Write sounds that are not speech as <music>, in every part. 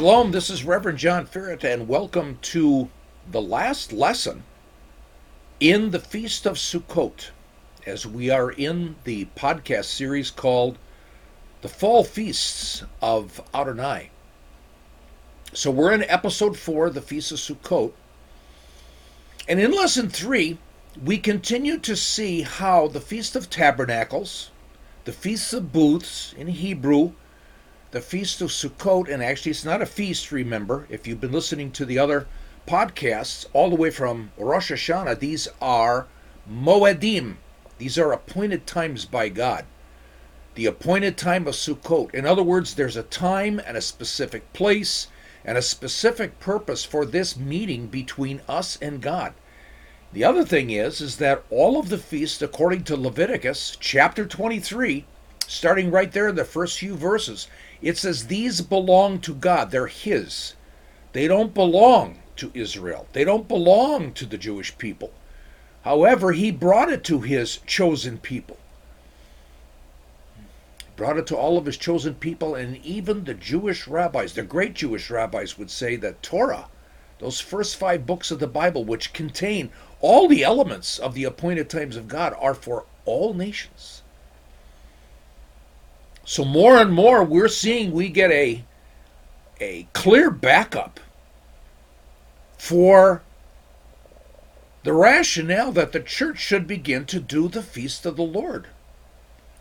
Shalom, this is Reverend John Ferret, and welcome to the last lesson in the Feast of Sukkot, as we are in the podcast series called The Fall Feasts of Adonai. So we're in episode four, the Feast of Sukkot. And in lesson three, we continue to see how the Feast of Tabernacles, the Feast of Booths in Hebrew, the Feast of Sukkot, and actually it's not a feast, remember, if you've been listening to the other podcasts, all the way from Rosh Hashanah, these are Moedim. These are appointed times by God. The appointed time of Sukkot. In other words, there's a time and a specific place and a specific purpose for this meeting between us and God. The other thing is is that all of the feasts according to Leviticus chapter 23 starting right there in the first few verses it says these belong to God. They're His. They don't belong to Israel. They don't belong to the Jewish people. However, He brought it to His chosen people. He brought it to all of His chosen people, and even the Jewish rabbis, the great Jewish rabbis, would say that Torah, those first five books of the Bible, which contain all the elements of the appointed times of God, are for all nations. So more and more we're seeing we get a a clear backup for the rationale that the church should begin to do the feast of the Lord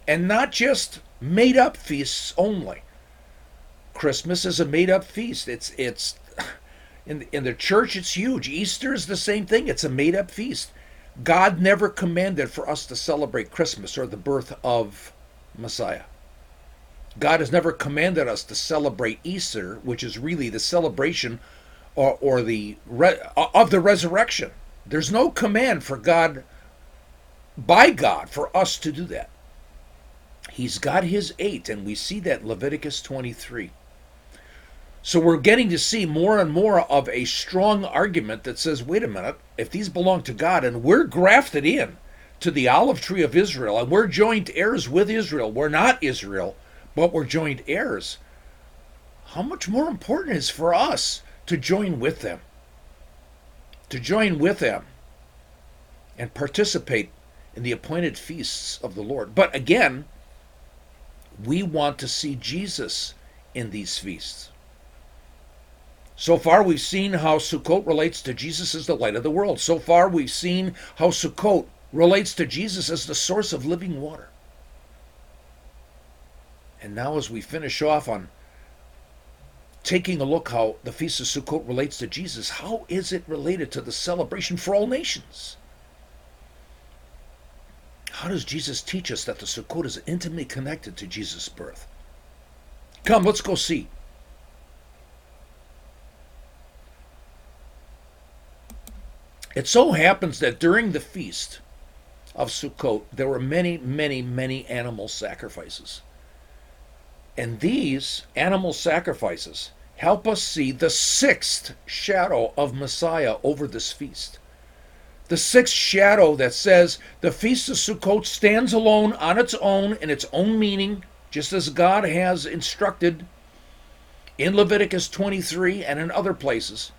and not just made up feasts only. Christmas is a made up feast. It's it's in in the church it's huge. Easter is the same thing. It's a made up feast. God never commanded for us to celebrate Christmas or the birth of Messiah. God has never commanded us to celebrate Easter, which is really the celebration or, or the re, of the resurrection. There's no command for God by God for us to do that. He's got his eight, and we see that Leviticus 23. So we're getting to see more and more of a strong argument that says, wait a minute, if these belong to God and we're grafted in to the olive tree of Israel and we're joint heirs with Israel, we're not Israel, but we're joint heirs, how much more important is for us to join with them? To join with them and participate in the appointed feasts of the Lord. But again, we want to see Jesus in these feasts. So far, we've seen how Sukkot relates to Jesus as the light of the world. So far, we've seen how Sukkot relates to Jesus as the source of living water. And now, as we finish off on taking a look how the Feast of Sukkot relates to Jesus, how is it related to the celebration for all nations? How does Jesus teach us that the Sukkot is intimately connected to Jesus' birth? Come, let's go see. It so happens that during the feast of Sukkot, there were many, many, many animal sacrifices. And these animal sacrifices help us see the sixth shadow of Messiah over this feast. The sixth shadow that says the Feast of Sukkot stands alone on its own in its own meaning, just as God has instructed in Leviticus 23 and in other places.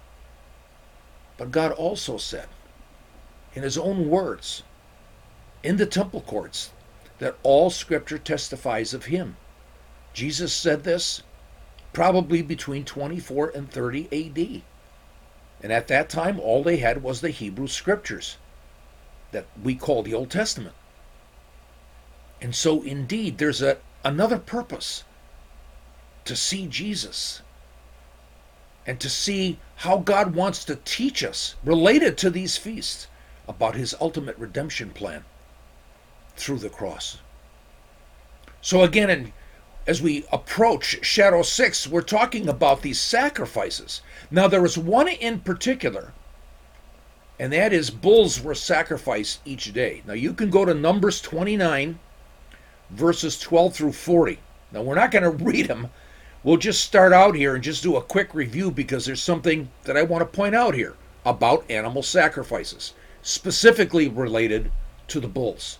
But God also said, in His own words, in the temple courts, that all Scripture testifies of Him. Jesus said this probably between 24 and 30 AD. And at that time, all they had was the Hebrew scriptures that we call the Old Testament. And so, indeed, there's a, another purpose to see Jesus and to see how God wants to teach us related to these feasts about his ultimate redemption plan through the cross. So, again, in as we approach Shadow 6, we're talking about these sacrifices. Now, there was one in particular, and that is bulls were sacrificed each day. Now, you can go to Numbers 29, verses 12 through 40. Now, we're not going <laughs> to read them. We'll just start out here and just do a quick review because there's something that I want to point out here about animal sacrifices, specifically related to the bulls.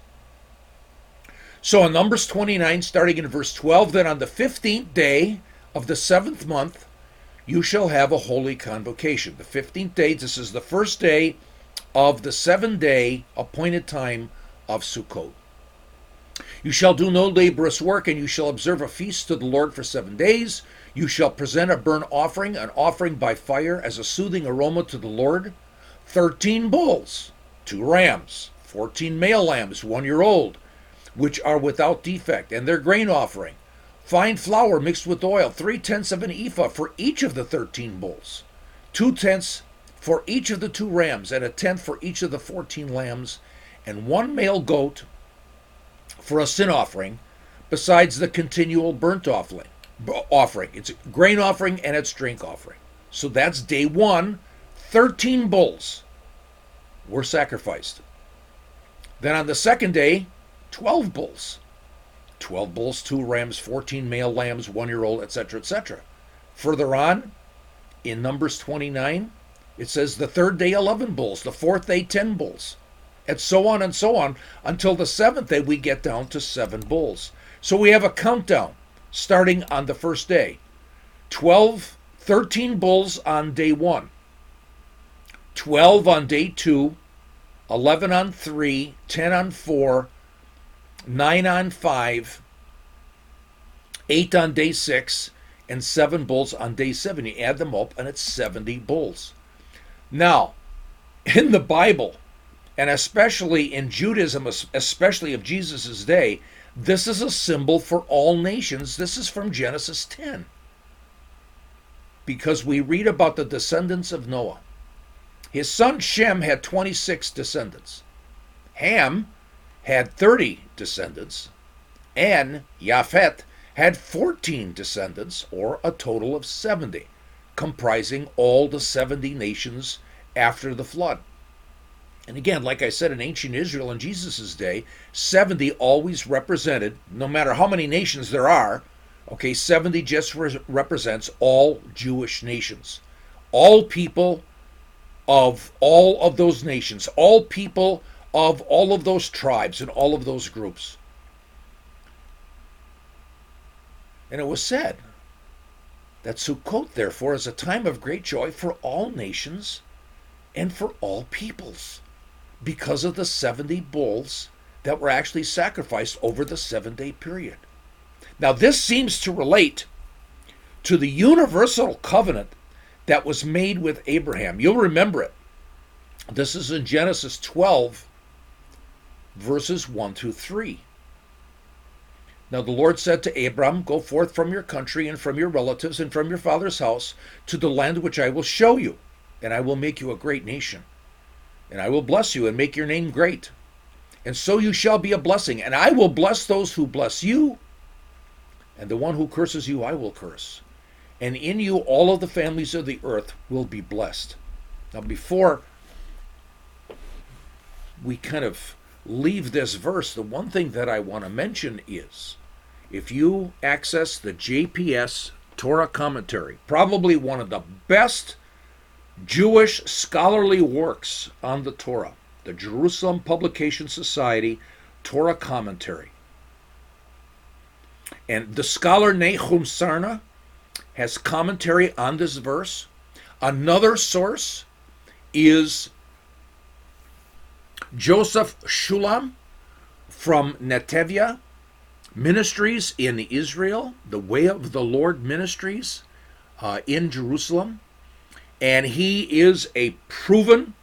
So in Numbers 29, starting in verse 12, then on the 15th day of the seventh month, you shall have a holy convocation. The 15th day, this is the first day of the seven day appointed time of Sukkot. You shall do no laborious work, and you shall observe a feast to the Lord for seven days. You shall present a burnt offering, an offering by fire, as a soothing aroma to the Lord. Thirteen bulls, two rams, fourteen male lambs, one year old, which are without defect, and their grain offering. Fine flour mixed with oil, three tenths of an ephah for each of the thirteen bulls, two tenths for each of the two rams, and a tenth for each of the fourteen lambs, and one male goat for a sin offering, besides the continual burnt offering. Offering. It's a grain offering and it's drink offering. So that's day one. 13 bulls were sacrificed. Then on the second day, 12 bulls. 12 bulls, 2 rams, 14 male lambs, 1 year old, etc., etc. Further on, in Numbers 29, it says the third day 11 bulls, the fourth day 10 bulls, and so on and so on until the seventh day we get down to 7 bulls. So we have a countdown starting on the first day 12, 13 bulls on day 1, 12 on day 2, 11 on 3, 10 on 4, 9 on 5, 8 on day 6, and 7 bulls on day 7. You add them up, and it's 70 bulls. Now, in the Bible, and especially in Judaism, especially of Jesus' day, this is a symbol for all nations. This is from Genesis 10. Because we read about the descendants of Noah. His son Shem had 26 descendants. Ham had 30 descendants, and Japhet had 14 descendants, or a total of 70, comprising all the 70 nations after the flood. And again, like I said, in ancient Israel in Jesus' day, 70 always represented, no matter how many nations there are, okay, 70 just re- represents all Jewish nations. All people of all of those nations, all people of all of those tribes and all of those groups. And it was said that Sukkot, therefore, is a time of great joy for all nations and for all peoples because of the 70 bulls that were actually sacrificed over the seven day period. Now, this seems to relate to the universal covenant that was made with Abraham. You'll remember it. This is in Genesis 12, verses 1 through 3. Now the Lord said to Abram, Go forth from your country and from your relatives and from your father's house to the land which I will show you, and I will make you a great nation. And I will bless you and make your name great. And so you shall be a blessing. And I will bless those who bless you, and the one who curses you I will curse. And in you all of the families of the earth will be blessed. Now, before we kind of leave this verse, the one thing that I want to mention is if you access the JPS Torah commentary, probably one of the best Jewish scholarly works on the Torah, the Jerusalem Publication Society Torah Commentary. And the scholar Nahum Sarna has commentary on this verse. Another source is Joseph Shulam from Netivyah Ministries in Israel, the Way of the Lord Ministries uh, in Jerusalem. And he is a proven,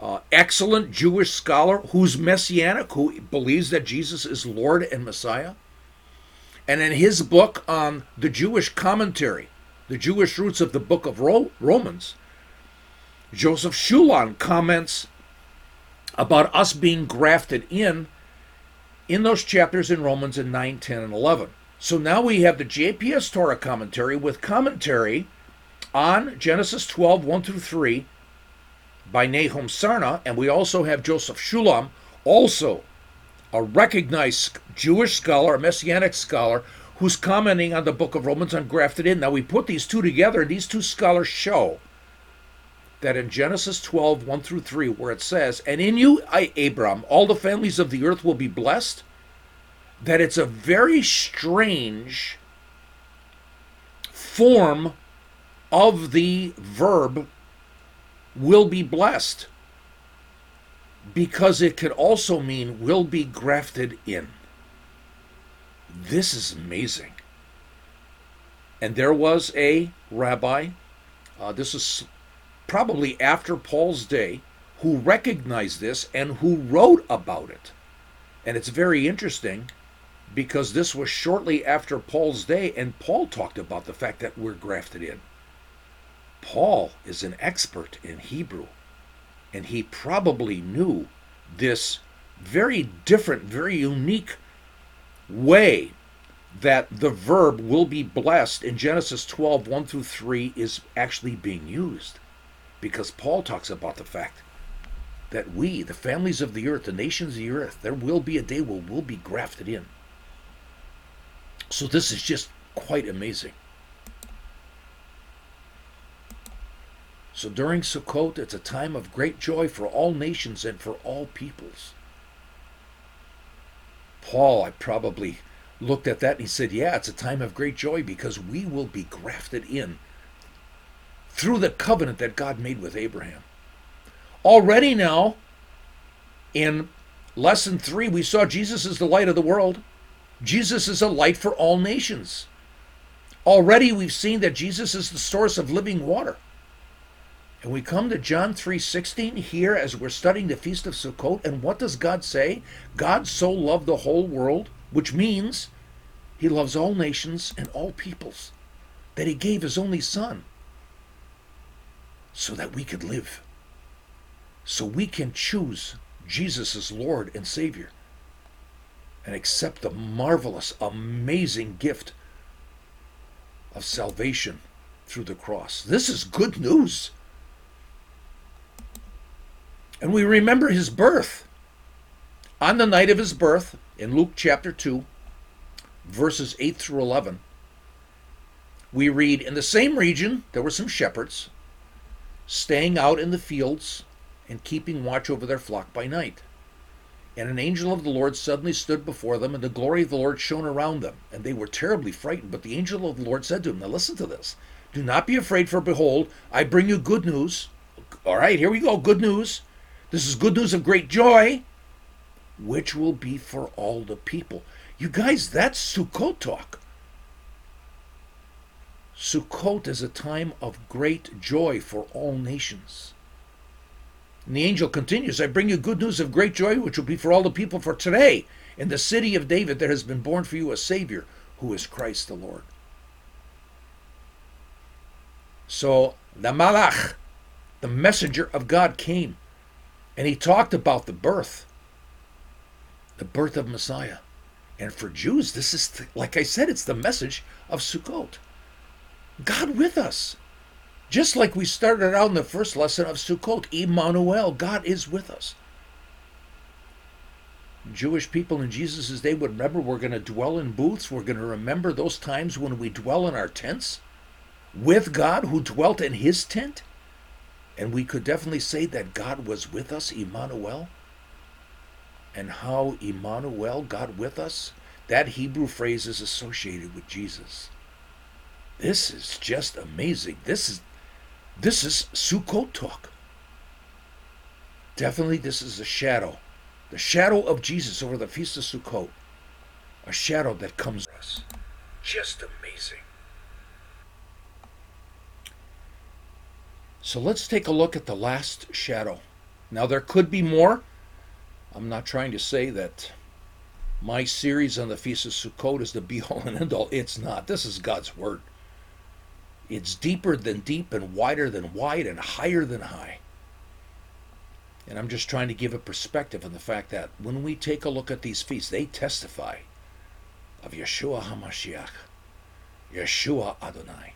uh, excellent Jewish scholar who's messianic, who believes that Jesus is Lord and Messiah. And in his book on the Jewish commentary, the Jewish roots of the book of Romans, Joseph Shulam comments about us being grafted in in those chapters in Romans in 9, 10, and 11. So now we have the JPS Torah commentary with commentary on Genesis 12, 1 through 3 by Nahum Sarna, and we also have Joseph Shulam, also a recognized Jewish scholar, a Messianic scholar, who's commenting on the book of Romans on grafted in. Now we put these two together, and these two scholars show that in Genesis 12, 1 through 3, where it says, And in you, I, Abram, all the families of the earth will be blessed, that it's a very strange form of the verb will be blessed because it could also mean will be grafted in. This is amazing. And there was a rabbi, uh, this is probably after Paul's day, who recognized this and who wrote about it. And it's very interesting because this was shortly after Paul's day, and Paul talked about the fact that we're grafted in. Paul is an expert in Hebrew, and he probably knew this very different, very unique way that the verb will be blessed in Genesis 12, 1 through 3 is actually being used. Because Paul talks about the fact that we, the families of the earth, the nations of the earth, there will be a day where we'll be grafted in. So this is just quite amazing. So during Sukkot, it's a time of great joy for all nations and for all peoples. Paul, I probably looked at that and he said, Yeah, it's a time of great joy because we will be grafted in through the covenant that God made with Abraham. Already now, in lesson three, we saw Jesus is the light of the world. Jesus is a light for all nations. Already we've seen that Jesus is the source of living water. And we come to John 3:16 here as we're studying the feast of Sukkot and what does God say? God so loved the whole world, which means he loves all nations and all peoples, that he gave his only son so that we could live. So we can choose Jesus as Lord and Savior and accept the marvelous, amazing gift of salvation through the cross. This is good news. And we remember his birth. On the night of his birth, in Luke chapter 2, verses 8 through 11, we read In the same region, there were some shepherds staying out in the fields and keeping watch over their flock by night. And an angel of the Lord suddenly stood before them, and the glory of the Lord shone around them. And they were terribly frightened. But the angel of the Lord said to them, Now listen to this. Do not be afraid, for behold, I bring you good news. All right, here we go. Good news. This is good news of great joy, which will be for all the people. You guys, that's Sukkot talk. Sukkot is a time of great joy for all nations. And the angel continues, I bring you good news of great joy, which will be for all the people. For today, in the city of David, there has been born for you a Savior, who is Christ the Lord. So the Malach, the messenger of God, came and he talked about the birth, the birth of Messiah. And for Jews, this is, like I said, it's the message of Sukkot. God with us. Just like we started out in the first lesson of Sukkot, Emmanuel, God is with us. Jewish people in Jesus' day would remember we're going to dwell in booths. We're going to remember those times when we dwell in our tents with God who dwelt in his tent. And we could definitely say that God was with us, Emmanuel. And how Emmanuel, God with us, that Hebrew phrase is associated with Jesus. This is just amazing. This is this is Sukkot talk. Definitely this is a shadow. The shadow of Jesus over the Feast of Sukkot. A shadow that comes us. Just amazing. So let's take a look at the last shadow. Now, there could be more. I'm not trying to say that my series on the Feast of Sukkot is the be all and end all. It's not. This is God's Word. It's deeper than deep and wider than wide and higher than high. And I'm just trying to give a perspective on the fact that when we take a look at these feasts, they testify of Yeshua HaMashiach, Yeshua Adonai,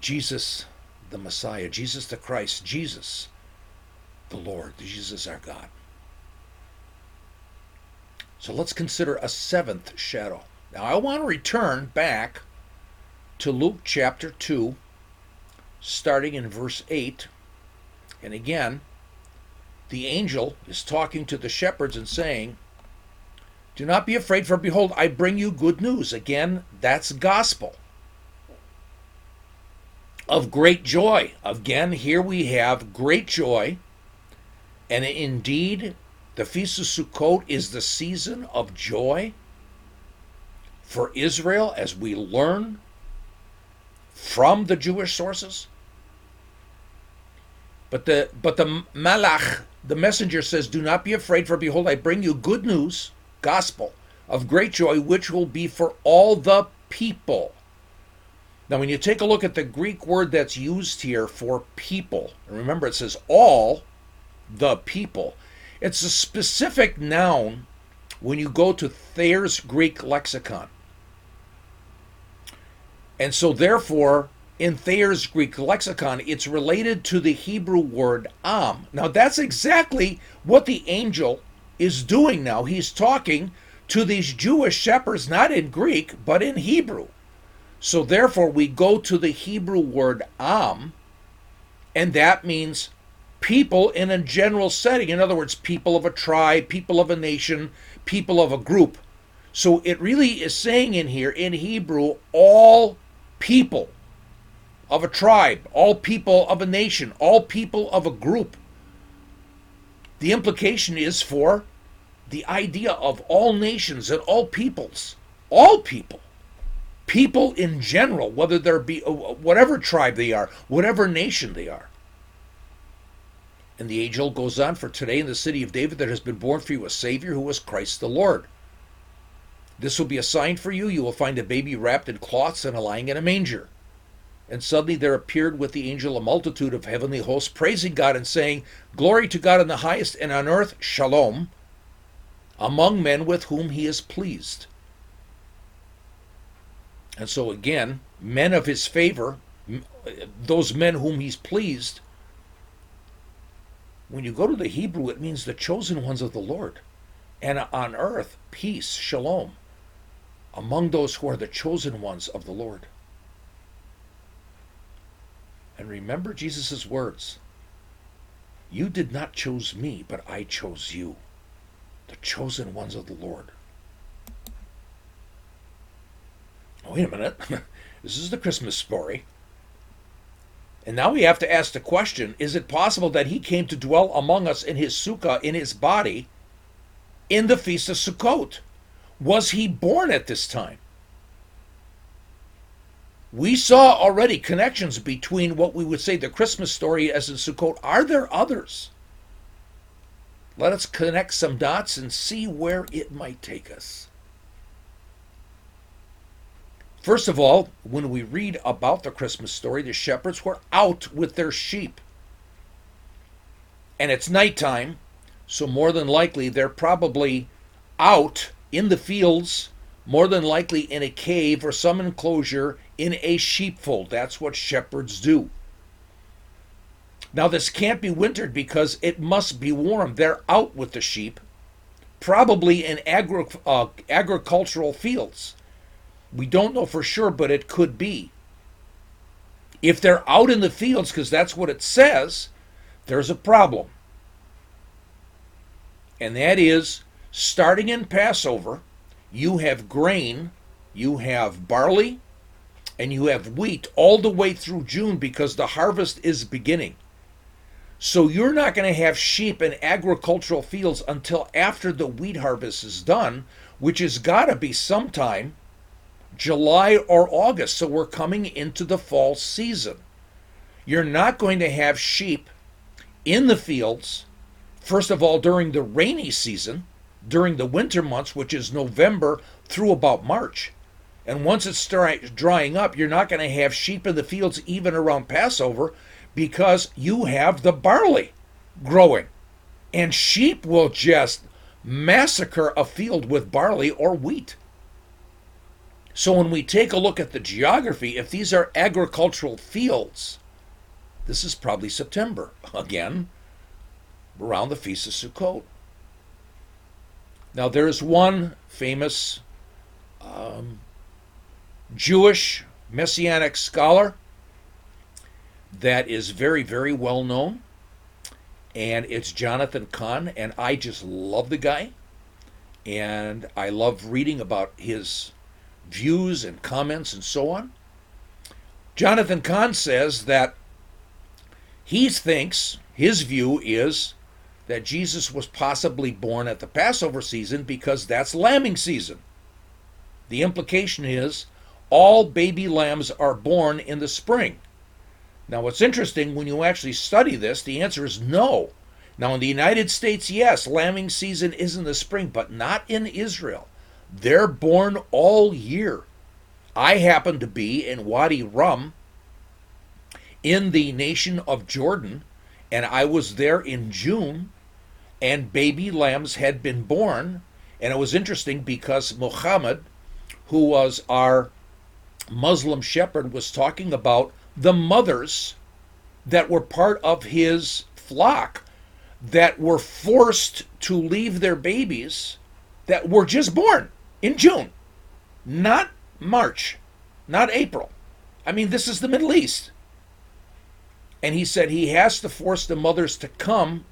Jesus the Messiah, Jesus the Christ, Jesus the Lord, Jesus our God. So let's consider a seventh shadow. Now I want to return back to Luke chapter 2, starting in verse 8. And again, the angel is talking to the shepherds and saying, Do not be afraid, for behold, I bring you good news. Again, that's gospel. of great joy. Again, here we have great joy. And indeed, the Feast of Sukkot is the season of joy for Israel as we learn from the Jewish sources. But the but the Malach, the messenger says, Do not be afraid, for behold, I bring you good news, gospel, of great joy, which will be for all the people. Now, when you take a look at the Greek word that's used here for people, remember it says all the people, it's a specific noun when you go to Thayer's Greek lexicon. And so, therefore, in Thayer's Greek lexicon, it's related to the Hebrew word am. Now, that's exactly what the angel is doing now. He's talking to these Jewish shepherds, not in Greek, but in Hebrew. So, therefore, we go to the Hebrew word am, and that means people in a general setting. In other words, people of a tribe, people of a nation, people of a group. So, it really is saying in here, in Hebrew, all people of a tribe, all people of a nation, all people of a group. The implication is for the idea of all nations and all peoples, all people, people in general, whether there be uh, whatever tribe they are, whatever nation they are. And the angel goes on, for today in the city of David there has been born for you a Savior who is Christ the Lord. This will be a sign for you. You will find a baby wrapped in cloths and lying in a manger. And suddenly there appeared with the angel a multitude of heavenly hosts, praising God and saying, Glory to God in the highest, and on earth, shalom, among men with whom he is pleased. And so again, men of his favor, those men whom he's pleased, when you go to the Hebrew, it means the chosen ones of the Lord. And on earth, peace, shalom, among those who are the chosen ones of the Lord. And remember Jesus' words You did not choose me, but I chose you, the chosen ones of the Lord. Wait a minute. <laughs> this is the Christmas story. And now we have to ask the question is it possible that he came to dwell among us in his sukkah, in his body, in the Feast of Sukkot? Was he born at this time? We saw already connections between what we would say the Christmas story as in Sukkot. Are there others? Let us connect some dots and see where it might take us. First of all, when we read about the Christmas story, the shepherds were out with their sheep. And it's nighttime, so more than likely they're probably out in the fields, more than likely in a cave or some enclosure in a sheepfold. That's what shepherds do. Now, this can't be wintered because it must be warm. They're out with the sheep, probably in agri- uh, agricultural fields. We don't know for sure, but it could be. If they're out in the fields, because that's what it says, there's a problem. And that is starting in Passover, you have grain, you have barley, and you have wheat all the way through June because the harvest is beginning. So you're not going to have sheep in agricultural fields until after the wheat harvest is done, which has got to be sometime July or August. So we're coming into the fall season. You're not going to have sheep in the fields, first of all, during the rainy season, during the winter months, which is November through about March. And once it's drying up, you're not going to have sheep in the fields even around Passover because you have the barley growing. And sheep will just massacre a field with barley or wheat. So when we take a look at the geography, if these are agricultural fields, this is probably September, <laughs> again, around the Feast of Sukkot. Now, there is one famous um, Jewish messianic scholar that is very, very well known. And it's Jonathan Cahn. And I just love the guy. And I love reading about his views and comments and so on. Jonathan Cahn says that he thinks his view is that Jesus was possibly born at the Passover season because that's lambing season. The implication is all baby lambs are born in the spring. Now, what's interesting when you actually study this, the answer is no. Now, in the United States, yes, lambing season is in the spring, but not in Israel. They're born all year. I happen to be in Wadi Rum in the nation of Jordan, and I was there in June, and baby lambs had been born. And it was interesting because Muhammad, who was our Muslim shepherd, was talking about the mothers that were part of his flock that were forced to leave their babies that were just born in June, not March, not April. I mean, this is the Middle East. And he said he has to force the mothers to come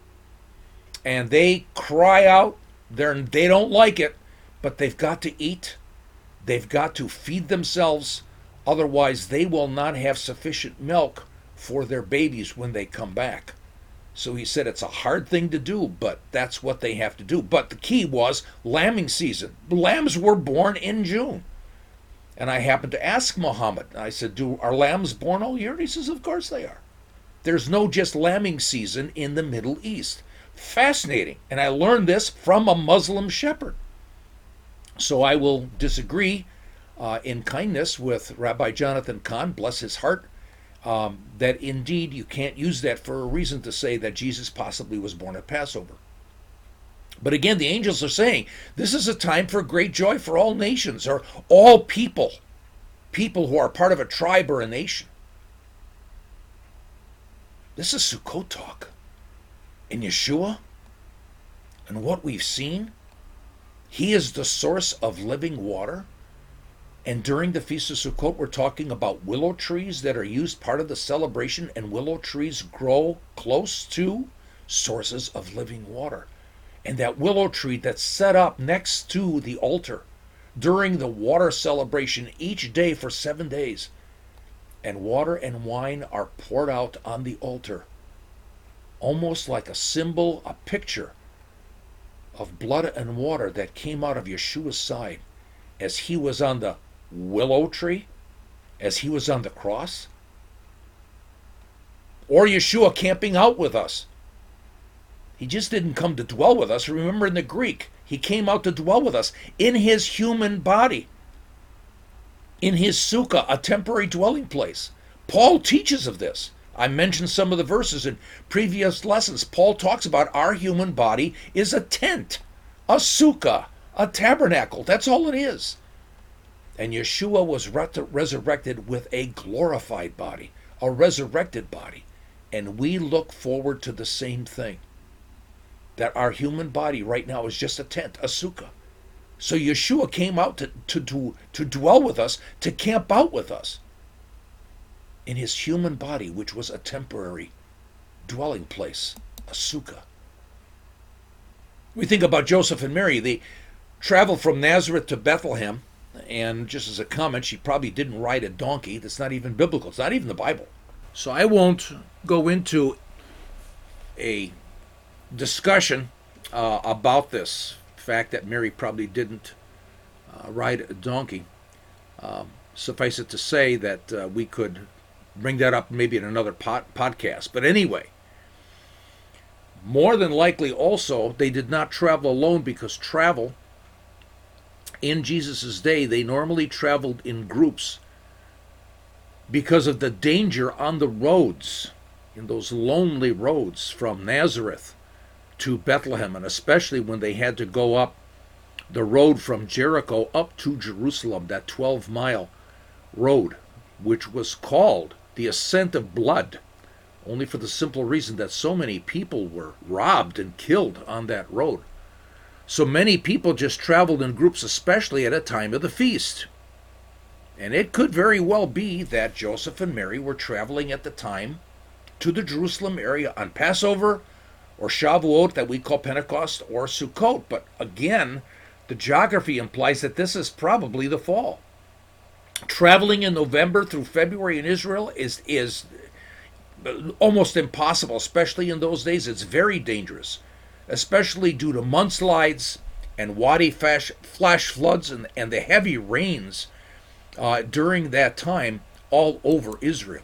and they cry out. They're, they don't like it, but they've got to eat. They've got to feed themselves. Otherwise, they will not have sufficient milk for their babies when they come back. So he said it's a hard thing to do, but that's what they have to do. But the key was lambing season. Lambs were born in June. And I happened to ask Muhammad, I said, Do are lambs born all year? And he says, Of course they are. There's no just lambing season in the Middle East. Fascinating. And I learned this from a Muslim shepherd. So I will disagree uh, in kindness with Rabbi Jonathan Cahn, bless his heart, um, that indeed you can't use that for a reason to say that Jesus possibly was born at Passover. But again, the angels are saying this is a time for great joy for all nations or all people, people who are part of a tribe or a nation. This is Sukkot talk. In Yeshua and what we've seen, He is the source of living water. And during the Feast of Sukkot, we're talking about willow trees that are used part of the celebration, and willow trees grow close to sources of living water. And that willow tree that's set up next to the altar during the water celebration each day for seven days, and water and wine are poured out on the altar, almost like a symbol, a picture of blood and water that came out of Yeshua's side as he was on the willow tree as he was on the cross? Or Yeshua camping out with us? He just didn't come to dwell with us. Remember in the Greek, he came out to dwell with us in his human body, in his sukkah, a temporary dwelling place. Paul teaches of this. I mentioned some of the verses in previous lessons. Paul talks about our human body is a tent, a sukkah, a tabernacle. That's all it is. And Yeshua was resurrected with a glorified body, a resurrected body. And we look forward to the same thing. That our human body right now is just a tent, a sukkah. So Yeshua came out to, to, to, to dwell with us, to camp out with us in his human body, which was a temporary dwelling place, a sukkah. We think about Joseph and Mary. They traveled from Nazareth to Bethlehem and just as a comment, she probably didn't ride a donkey. That's not even biblical. It's not even the Bible. So I won't go into a discussion uh, about this fact that Mary probably didn't uh, ride a donkey. Um, suffice it to say that uh, we could bring that up maybe in another pod- podcast. But anyway, more than likely also, they did not travel alone because travel in Jesus' day, they normally traveled in groups because of the danger on the roads, in those lonely roads from Nazareth to Bethlehem, and especially when they had to go up the road from Jericho up to Jerusalem, that 12 mile road, which was called the Ascent of Blood, only for the simple reason that so many people were robbed and killed on that road. So many people just traveled in groups, especially at a time of the feast. And it could very well be that Joseph and Mary were traveling at the time to the Jerusalem area on Passover or Shavuot that we call Pentecost or Sukkot. But again, the geography implies that this is probably the fall. Traveling in November through February in Israel is is almost impossible, especially in those days. It's very dangerous, especially due to mudslides and wadi flash, flash floods and, and the heavy rains uh, during that time all over Israel.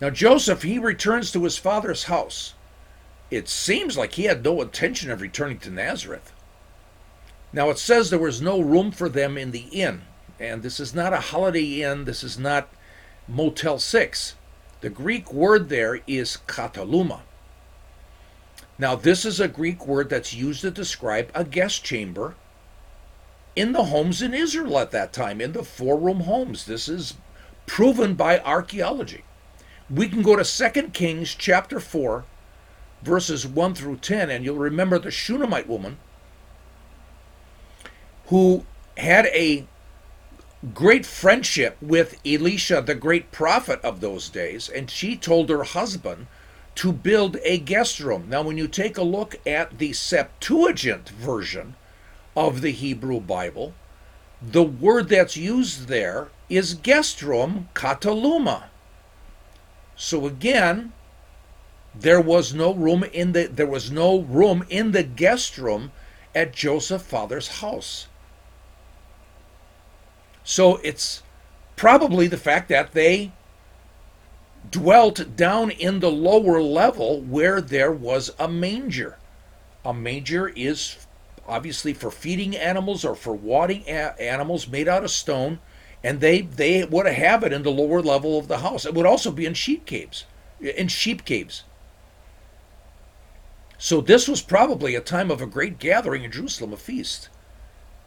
Now, Joseph, he returns to his father's house. It seems like he had no intention of returning to Nazareth. Now, it says there was no room for them in the inn. And this is not a holiday inn, this is not Motel 6. The Greek word there is kataluma. Now, this is a Greek word that's used to describe a guest chamber in the homes in Israel at that time, in the four room homes. This is proven by archaeology. We can go to 2 Kings chapter 4, verses 1 through 10, and you'll remember the Shunammite woman who had a great friendship with Elisha, the great prophet of those days, and she told her husband to build a guest room. Now, when you take a look at the Septuagint version of the Hebrew Bible, the word that's used there is guest room, kataluma. So again, there was no room in the there was no room in the guest room at Joseph's father's house. So it's probably the fact that they dwelt down in the lower level where there was a manger. A manger is obviously for feeding animals or for watering a- animals made out of stone, and they they would have it in the lower level of the house. It would also be in sheep caves, in sheep caves. So this was probably a time of a great gathering in Jerusalem, a feast.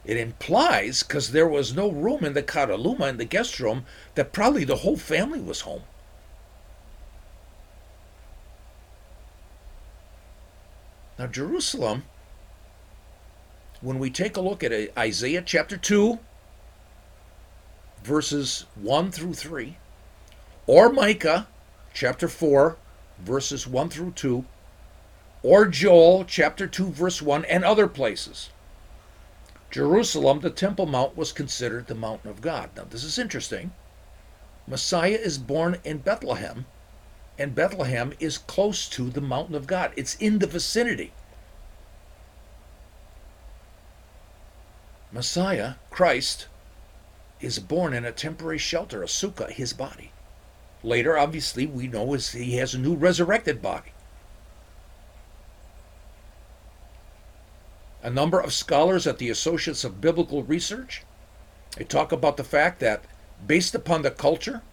It implies, because there was no room in the kataluma in the guest room, that probably the whole family was home. Now, Jerusalem, when we take a look at uh, Isaiah chapter 2, verses 1 through 3, or Micah chapter 4, verses 1 through 2, or Joel chapter 2, verse 1, and other places, Jerusalem, the Temple Mount, was considered the mountain of God. Now, this is interesting. Messiah is born in Bethlehem, and Bethlehem is close to the mountain of God. It's in the vicinity. Messiah, Christ, is born in a temporary shelter, a sukkah, his body. Later, obviously, we know as he has a new resurrected body. A number of scholars at the Associates of Biblical Research they talk about the fact that based upon the culture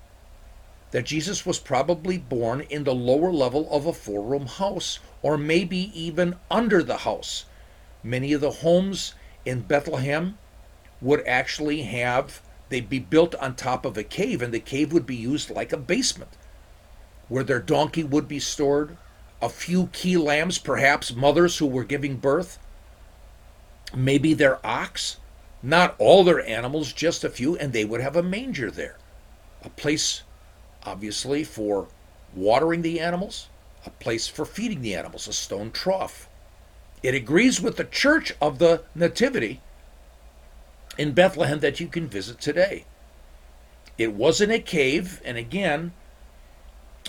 that Jesus was probably born in the lower level of a four room house, or maybe even under the house. Many of the homes in Bethlehem would actually have, they'd be built on top of a cave, and the cave would be used like a basement where their donkey would be stored, a few key lambs, perhaps mothers who were giving birth, maybe their ox, not all their animals, just a few, and they would have a manger there. A place obviously, for watering the animals, a place for feeding the animals, a stone trough. It agrees with the Church of the Nativity in Bethlehem that you can visit today. It wasn't a cave, and again,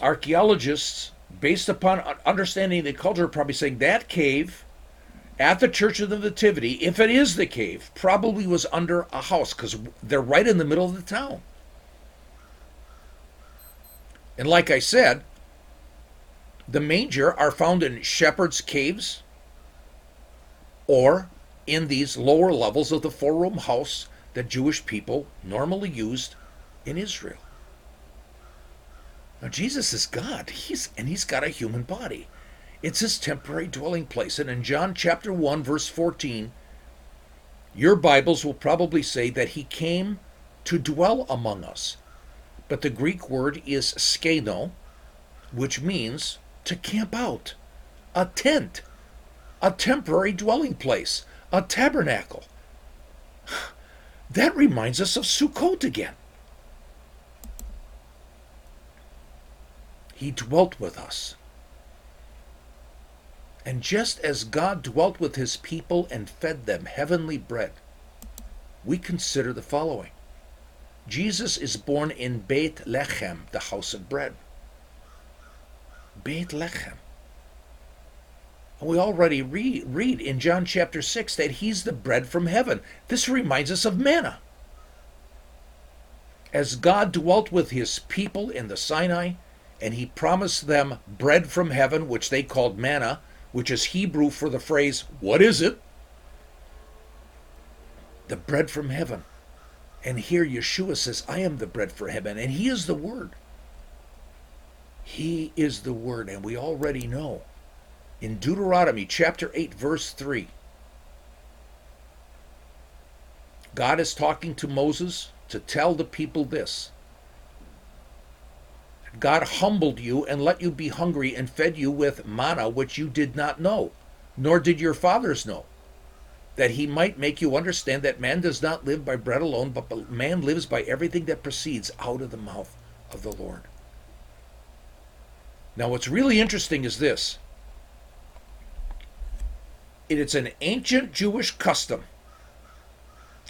archaeologists, based upon understanding the culture, probably saying that cave at the Church of the Nativity, if it is the cave, probably was under a house because they're right in the middle of the town. And like I said, the manger are found in shepherds' caves or in these lower levels of the four room house that Jewish people normally used in Israel. Now Jesus is God. He's and he's got a human body. It's his temporary dwelling place. And in John chapter 1 verse 14, your Bibles will probably say that he came to dwell among us. But the Greek word is skeno, which means to camp out, a tent, a temporary dwelling place, a tabernacle. <sighs> That reminds us of Sukkot again. He dwelt with us. And just as God dwelt with his people and fed them heavenly bread, we consider the following Jesus is born in Beit Lechem, the house of bread. Beit Lechem. We already re- read in John chapter 6 that he's the bread from heaven. This reminds us of manna. As God dwelt with his people in the Sinai, and he promised them bread from heaven, which they called manna, which is Hebrew for the phrase, What is it? The bread from heaven. And here Yeshua says, I am the bread for heaven, and he is the Word. He is the Word, and we already know in Deuteronomy chapter 8, verse 3. God is talking to Moses to tell the people this God humbled you and let you be hungry and fed you with manna which you did not know, nor did your fathers know, that he might make you understand that man does not live by bread alone, but man lives by everything that proceeds out of the mouth of the Lord. Now, what's really interesting is this it's an ancient Jewish custom,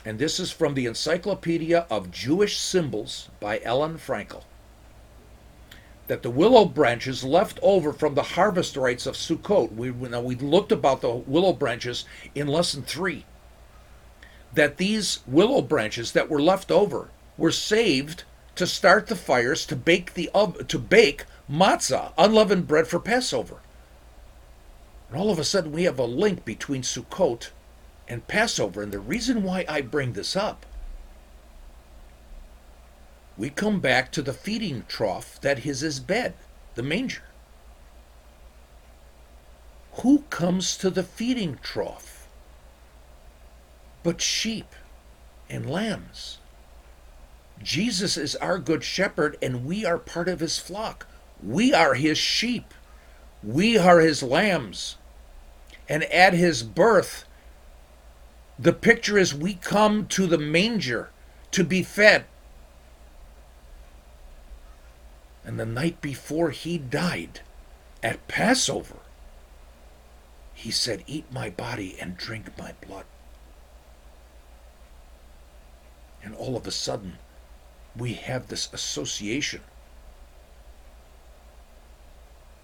and this is from the Encyclopedia of Jewish Symbols by Ellen Frankel, that the willow branches left over from the harvest rites of Sukkot, we, we looked about the willow branches in lesson three, that these willow branches that were left over were saved to start the fires to bake the to bake matzah, unleavened bread for Passover. And all of a sudden, we have a link between Sukkot and Passover. And the reason why I bring this up, we come back to the feeding trough that is his bed, the manger. Who comes to the feeding trough but sheep and lambs? Jesus is our good shepherd, and we are part of his flock. We are his sheep. We are his lambs. And at his birth, the picture is we come to the manger to be fed. And the night before he died, at Passover, he said, Eat my body and drink my blood. And all of a sudden, we have this association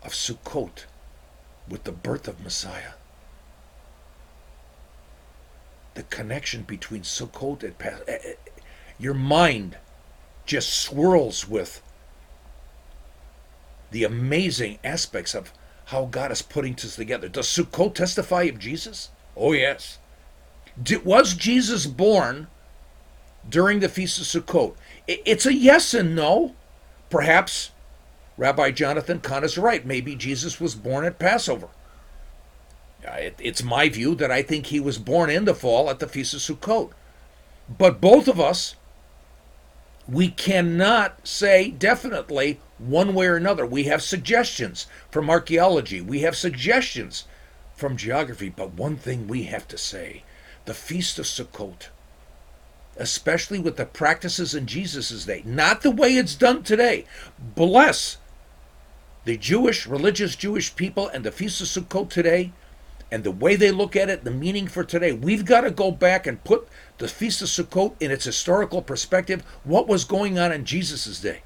of Sukkot with the birth of Messiah. The connection between Sukkot and Pas- eh, eh, your mind just swirls with the amazing aspects of how God is putting this together. Does Sukkot testify of Jesus? Oh yes. Did, was Jesus born during the Feast of Sukkot? It's a yes and no. Perhaps Rabbi Jonathan Cahn is right. Maybe Jesus was born at Passover. It's my view that I think he was born in the fall at the Feast of Sukkot. But both of us, we cannot say definitely one way or another. We have suggestions from archaeology, we have suggestions from geography, but one thing we have to say the Feast of Sukkot especially with the practices in Jesus' day, not the way it's done today. Bless the Jewish, religious Jewish people and the Feast of Sukkot today and the way they look at it, the meaning for today. We've got to go back and put the Feast of Sukkot in its historical perspective, what was going on in Jesus' day.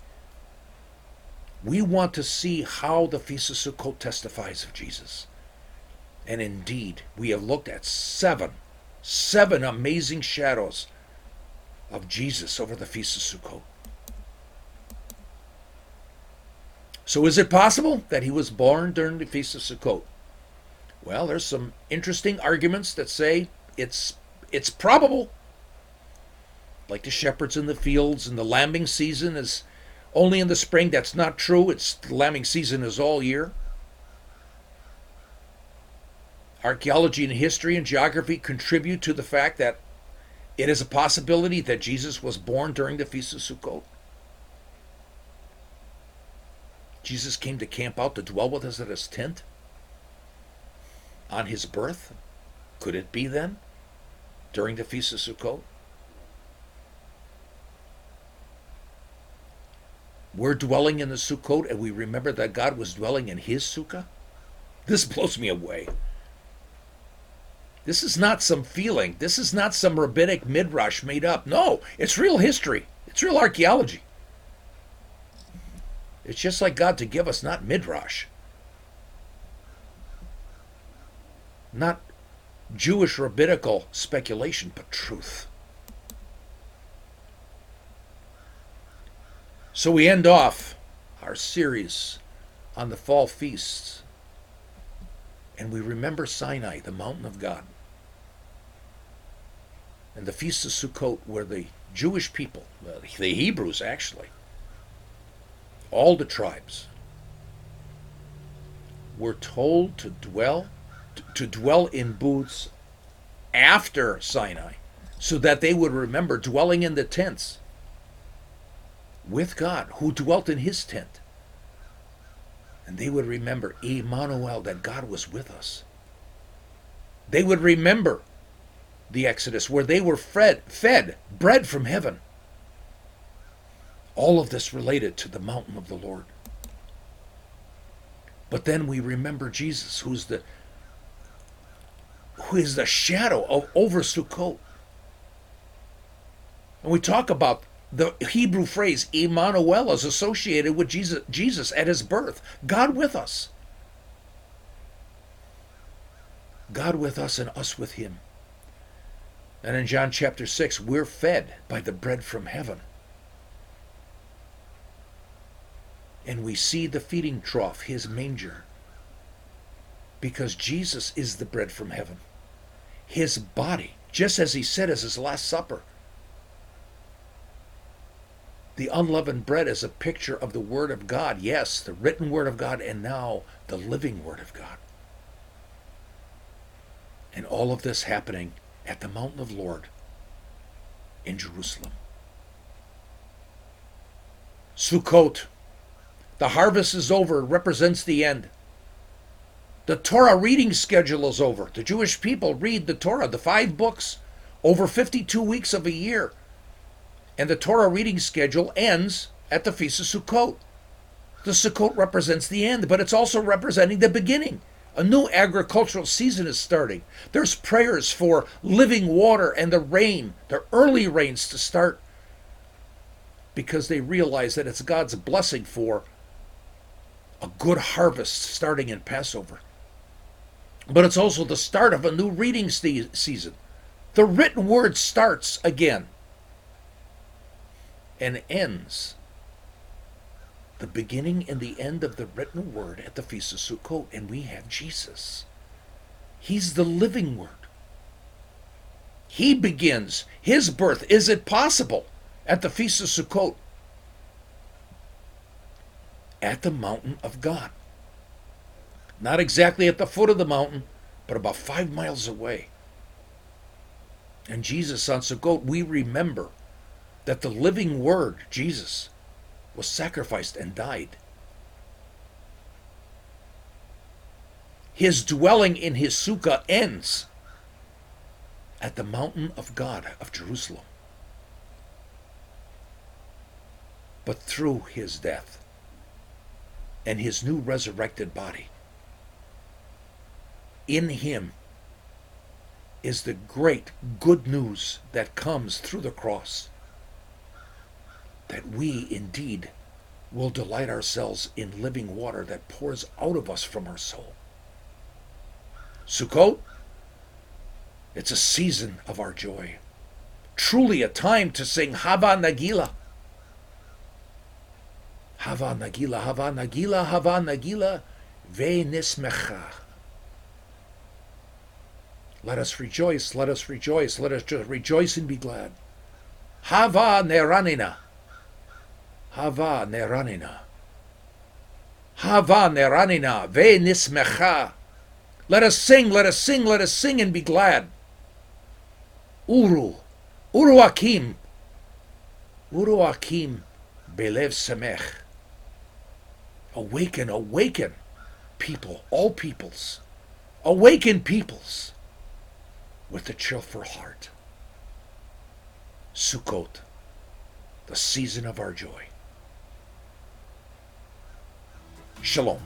We want to see how the Feast of Sukkot testifies of Jesus. And indeed, we have looked at seven, seven amazing shadows of Jesus over the Feast of Sukkot. So is it possible that he was born during the Feast of Sukkot? Well, there's some interesting arguments that say it's it's probable. Like the shepherds in the fields and the lambing season is only in the spring. That's not true. It's the lambing season is all year. Archaeology and history and geography contribute to the fact that it is a possibility that Jesus was born during the Feast of Sukkot. Jesus came to camp out to dwell with us at his tent on his birth. Could it be then during the Feast of Sukkot? We're dwelling in the Sukkot and we remember that God was dwelling in his Sukkah? This <laughs> blows me away. This is not some feeling. This is not some rabbinic midrash made up. No, it's real history. It's real archaeology. It's just like God to give us not midrash, not Jewish rabbinical speculation, but truth. So we end off our series on the fall feasts, and we remember Sinai, the mountain of God, and the feast of Sukkot, where the Jewish people, the Hebrews actually, all the tribes, were told to dwell to dwell in booths after Sinai so that they would remember dwelling in the tents with God, who dwelt in his tent. And they would remember Emmanuel, that God was with us. They would remember the Exodus, where they were fed, fed bread from heaven. All of this related to the mountain of the Lord. But then we remember Jesus, who's the who is the shadow of over Sukkot. And we talk about the Hebrew phrase Emmanuel is associated with Jesus, Jesus at his birth. God with us. God with us and us with him. And in John chapter 6, we're fed by the bread from heaven. And we see the feeding trough, his manger, because Jesus is the bread from heaven. His body, just as he said as his Last Supper. The unleavened bread is a picture of the Word of God. Yes, the written Word of God, and now the living Word of God. And all of this happening at the mountain of Lord in Jerusalem. Sukkot. The harvest is over, represents the end. The Torah reading schedule is over. The Jewish people read the Torah, the five books, over 52 weeks of a year. And the Torah reading schedule ends at the Feast of Sukkot. The Sukkot represents the end, but it's also representing the beginning. A new agricultural season is starting. There's prayers for living water and the rain, the early rains to start, because they realize that it's God's blessing for a good harvest starting in Passover. But it's also the start of a new reading season. The written word starts again and ends. The beginning and the end of the written word at the Feast of Sukkot, and we have Jesus. He's the living word. He begins his birth. Is it possible at the Feast of Sukkot? At the mountain of God. Not exactly at the foot of the mountain, but about five miles away. And Jesus on Sukkot, we remember that the living word, Jesus, was sacrificed and died. His dwelling in his sukkah ends at the mountain of God of Jerusalem. But through his death and his new resurrected body, in him is the great good news that comes through the cross that we indeed will delight ourselves in living water that pours out of us from our soul. Sukkot, it's a season of our joy. Truly a time to sing Hava Nagila. Hava Nagila, Hava Nagila, Hava Nagila, Ve Nismecha. Let us rejoice, let us rejoice, let us rejoice and be glad. Hava Neranina. Hava Neranina. Hava Neranina. Ve Nismecha. Let us sing, let us sing, let us sing and be glad. Uru. Uru Akim. Uru Akim. Belev Semech. Awaken, awaken, people, all peoples. Awaken peoples with a cheerful heart. Sukkot, the season of our joy. Shalom.